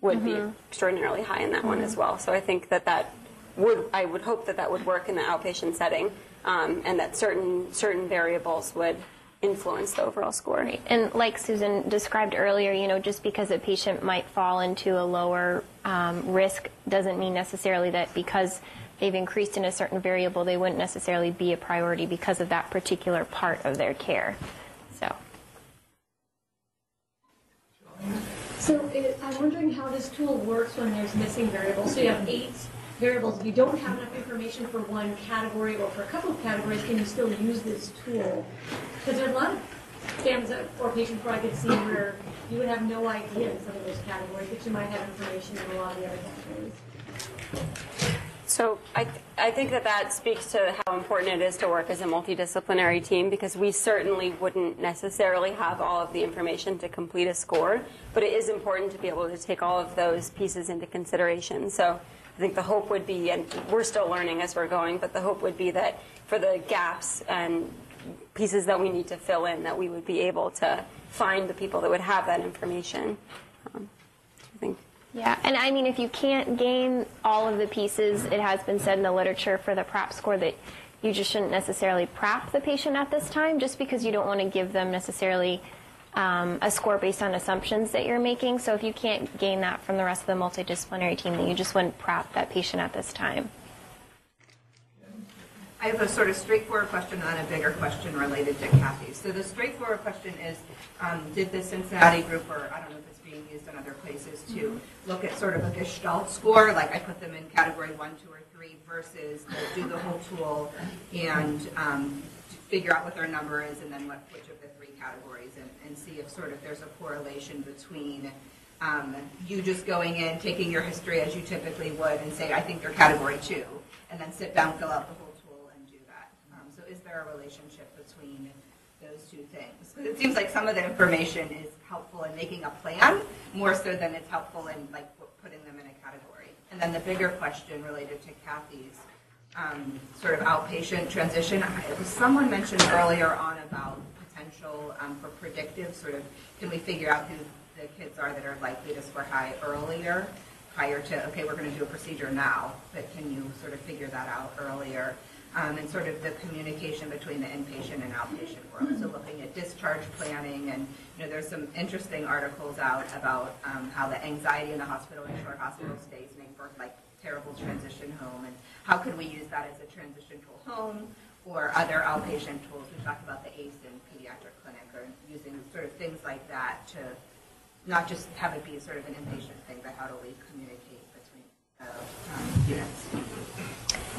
would be extraordinarily high in that one as well. So I think that that would, I would hope that that would work in the outpatient setting, um, and that certain certain variables would influence the overall score. Right. And like Susan described earlier, you know, just because a patient might fall into a lower um, risk doesn't mean necessarily that because they've increased in a certain variable, they wouldn't necessarily be a priority because of that particular part of their care. So. So it, I'm wondering how this tool works when there's missing variables. So you have eight variables. If you don't have enough information for one category or for a couple of categories, can you still use this tool? Because there are a lot of families or patients where I could see where you would have no idea in some of those categories, but you might have information in a lot of the other categories. So I, th- I think that that speaks to how important it is to work as a multidisciplinary team because we certainly wouldn't necessarily have all of the information to complete a score, but it is important to be able to take all of those pieces into consideration. So I think the hope would be, and we're still learning as we're going, but the hope would be that for the gaps and pieces that we need to fill in, that we would be able to find the people that would have that information. Um, I think. Yeah, and I mean, if you can't gain all of the pieces, it has been said in the literature for the PRAP score that you just shouldn't necessarily PRAP the patient at this time, just because you don't want to give them necessarily um, a score based on assumptions that you're making. So if you can't gain that from the rest of the multidisciplinary team, then you just wouldn't PRAP that patient at this time. I have a sort of straightforward question and a bigger question related to Kathy. So the straightforward question is, um, did the Cincinnati group, or I don't know if it's being used in other places, to look at sort of a Gestalt score, like I put them in category one, two, or three, versus the- do the whole tool and um, figure out what their number is and then what, which of the three categories, and, and see if sort of there's a correlation between um, you just going in, taking your history as you typically would, and say, I think you're category two, and then sit down, fill out the whole tool, and do that. Um, so is there a relationship between those two things? 'Cause it seems like some of the information is helpful in making a plan, more so than it's helpful in like putting them in a category. And then the bigger question related to Kathy's um, sort of outpatient transition, I- someone mentioned earlier on about potential um, for predictive, sort of, can we figure out who the kids are that are likely to score high earlier, prior to, okay, we're going to do a procedure now, but can you sort of figure that out earlier? Um, And sort of the communication between the inpatient and outpatient world, so looking at discharge planning, and, you know, there's some interesting articles out about um, how the anxiety in the hospital and short hospital stays make for like terrible transition home, and how could we use that as a transition tool home, or other outpatient tools, we talked about the ACE in pediatric clinic, or using sort of things like that to not just have it be sort of an inpatient thing, but how do we communicate between uh, um, units?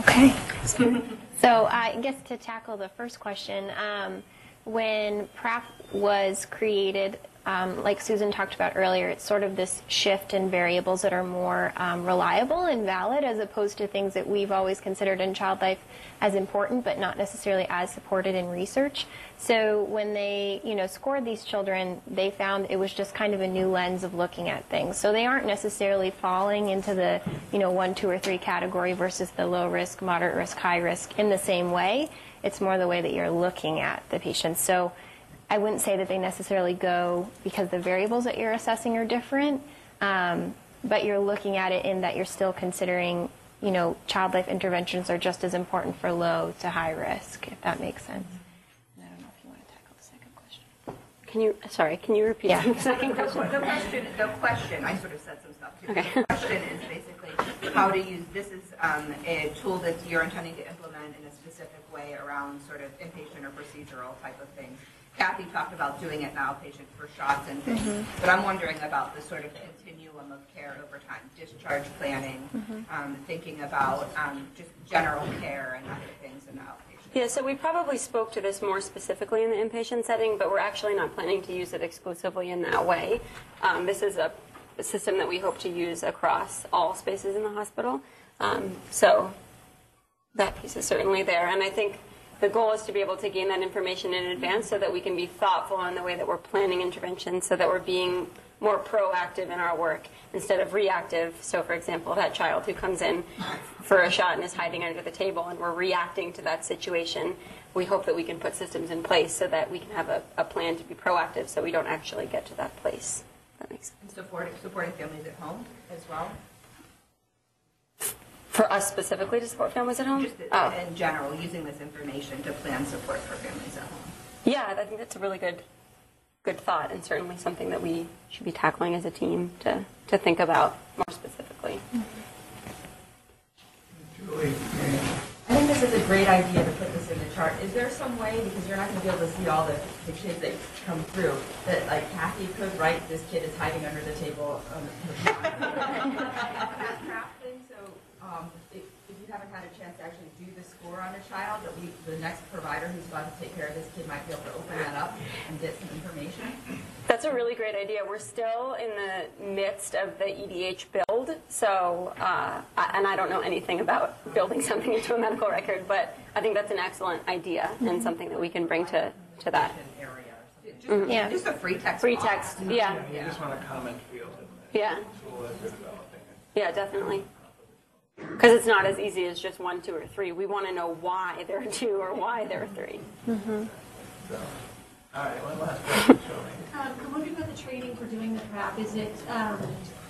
Okay. So I guess to tackle the first question, um, when PRAP was created, um, like Susan talked about earlier, it's sort of this shift in variables that are more um, reliable and valid as opposed to things that we've always considered in child life as important but not necessarily as supported in research. So when they, you know, scored these children, they found it was just kind of a new lens of looking at things. So they aren't necessarily falling into the, you know, one, two, or three category versus the low risk, moderate risk, high risk in the same way. It's more the way that you're looking at the patients. So I wouldn't say that they necessarily go because the variables that you're assessing are different, um, but you're looking at it in that you're still considering you know, child life interventions are just as important for low to high risk, if that makes sense. And I don't know if you want to tackle the second question. Can you, sorry, can you repeat Yeah. the second question? the question, the question, I sort of said some stuff too. Okay. The question is basically how to use, this is um, a tool that you're intending to implement in a specific way around sort of inpatient or procedural type of things. Kathy talked about doing it in outpatient for shots and things, Mm-hmm. but I'm wondering about the sort of continuum of care over time, discharge planning, Mm-hmm. um, thinking about um, just general care and other things in the outpatient. Yeah, so we probably spoke to this more specifically in the inpatient setting, but we're actually not planning to use it exclusively in that way. Um, this is a, a system that we hope to use across all spaces in the hospital. Um, so that piece is certainly there. And I think the goal is to be able to gain that information in advance so that we can be thoughtful in the way that we're planning interventions, so that we're being more proactive in our work instead of reactive. So, for example, that child who comes in for a shot and is hiding under the table, and we're reacting to that situation, we hope that we can put systems in place so that we can have a, a plan to be proactive so we don't actually get to that place. That makes sense. Supporting, supporting families at home as well? For us specifically to support families at home? Just Oh. in general, using this information to plan support for families at home. Yeah, I think that's a really good, good thought, and certainly something that we should be tackling as a team to, to think about more specifically. Julie, I think this is a great idea to put this in the chart. Is there some way, because you're not going to be able to see all the, the kids that come through, that like Kathy could write, this kid is hiding under the table? um, That craft thing, so um, if, if you haven't had a chance to actually do the score on a child, that we, the next provider who's about to take care of this kid might be able to open that up and get some information? That's a really great idea. We're still in the midst of the EDH build, so, uh, I- and I don't know anything about building something into a medical record, but I think that's an excellent idea and something that we can bring to, to that. Area or something. Just, Yeah. just a free text. Free box. text, yeah, you just want a comment field in the yeah, tool as you're developing it. yeah, definitely. Because it's not as easy as just one, two, or three. We want to know why there are two or why there are three. So, all right, one last question, Julie. Um, I'm wondering about the training for doing the PRAP. Is it, um,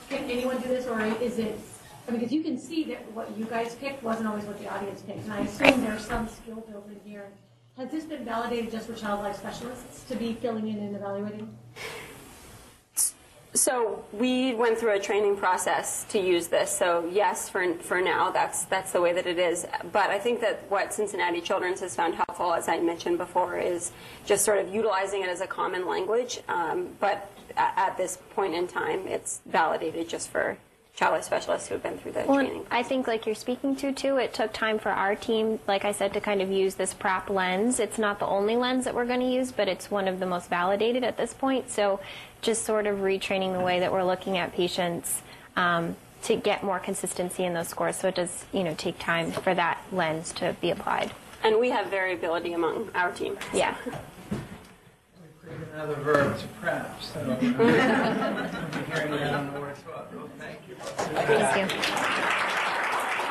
can anyone do this, or is it, I mean, because you can see that what you guys picked wasn't always what the audience picked, and I assume there's some skill built in here. Has this been validated just for child life specialists to be filling in and evaluating? So we went through a training process to use this. So yes, for for now, that's that's the way that it is. But I think that what Cincinnati Children's has found helpful, as I mentioned before, is just sort of utilizing it as a common language. Um, but a- at this point in time, it's validated just for child life specialists who have been through the Well, training. I think, like you're speaking to, too, it took time for our team, like I said, to kind of use this PRAP lens. It's not the only lens that we're going to use, but it's one of the most validated at this point. So, just sort of retraining the way that we're looking at patients um, to get more consistency in those scores. So, it does, you know, take time for that lens to be applied. And we have variability among our team. Yeah. We created another verb to PRAP, so we'll be hearing that on the words. Well, thank you. Thank you.